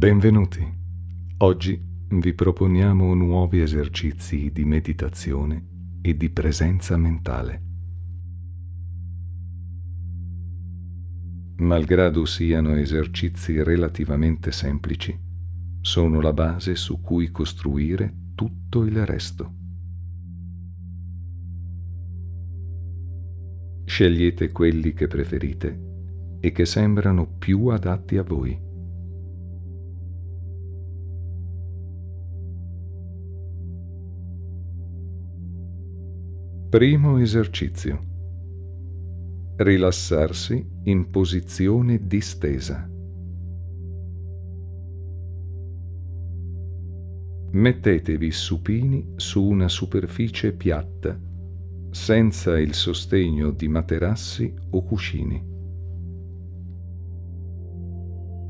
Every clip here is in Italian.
Benvenuti. Oggi vi proponiamo nuovi esercizi di meditazione e di presenza mentale. Malgrado siano esercizi relativamente semplici, sono la base su cui costruire tutto il resto. Scegliete quelli che preferite e che sembrano più adatti a voi. Primo esercizio. Rilassarsi in posizione distesa. Mettetevi supini su una superficie piatta, senza il sostegno di materassi o cuscini.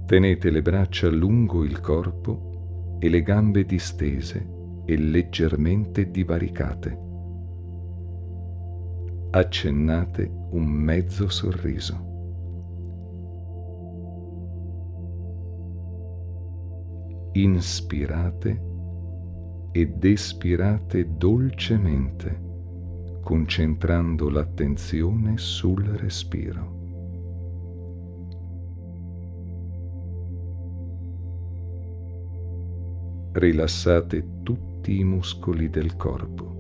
Tenete le braccia lungo il corpo e le gambe distese e leggermente divaricate accennate un mezzo sorriso. Inspirate ed espirate dolcemente, concentrando l'attenzione sul respiro. Rilassate tutti i muscoli del corpo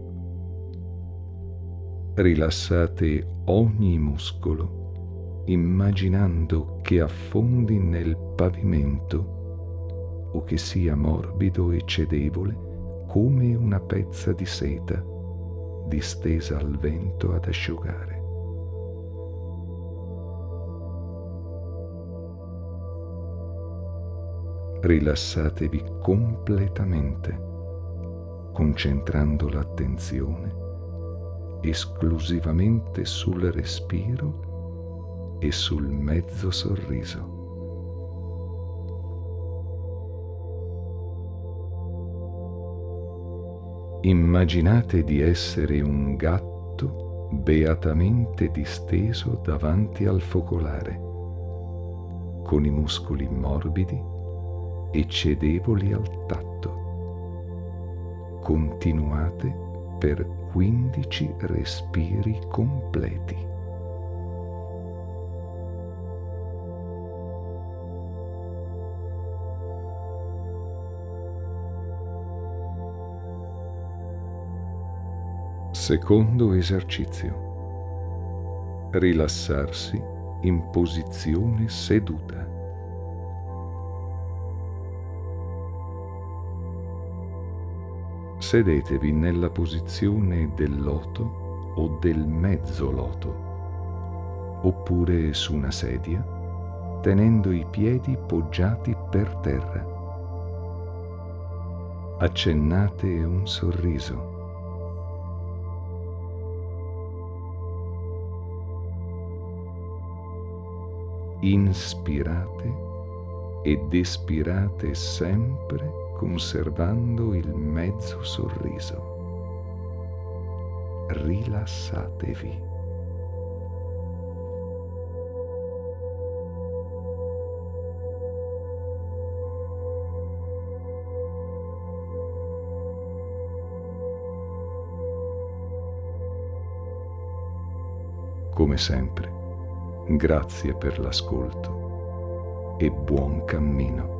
rilassate ogni muscolo, immaginando che affondi nel pavimento o che sia morbido e cedevole come una pezza di seta distesa al vento ad asciugare. Rilassatevi completamente, concentrando l'attenzione esclusivamente sul respiro e sul mezzo sorriso. Immaginate di essere un gatto beatamente disteso davanti al focolare, con i muscoli morbidi e cedevoli al tatto. Continuate per 15 respiri completi. Secondo esercizio. Rilassarsi in posizione seduta. Sedetevi nella posizione del loto o del mezzo loto, oppure su una sedia, tenendo i piedi poggiati per terra. Accennate un sorriso. Inspirate ed espirate sempre conservando il mezzo sorriso. Rilassatevi. Come sempre, grazie per l'ascolto e buon cammino.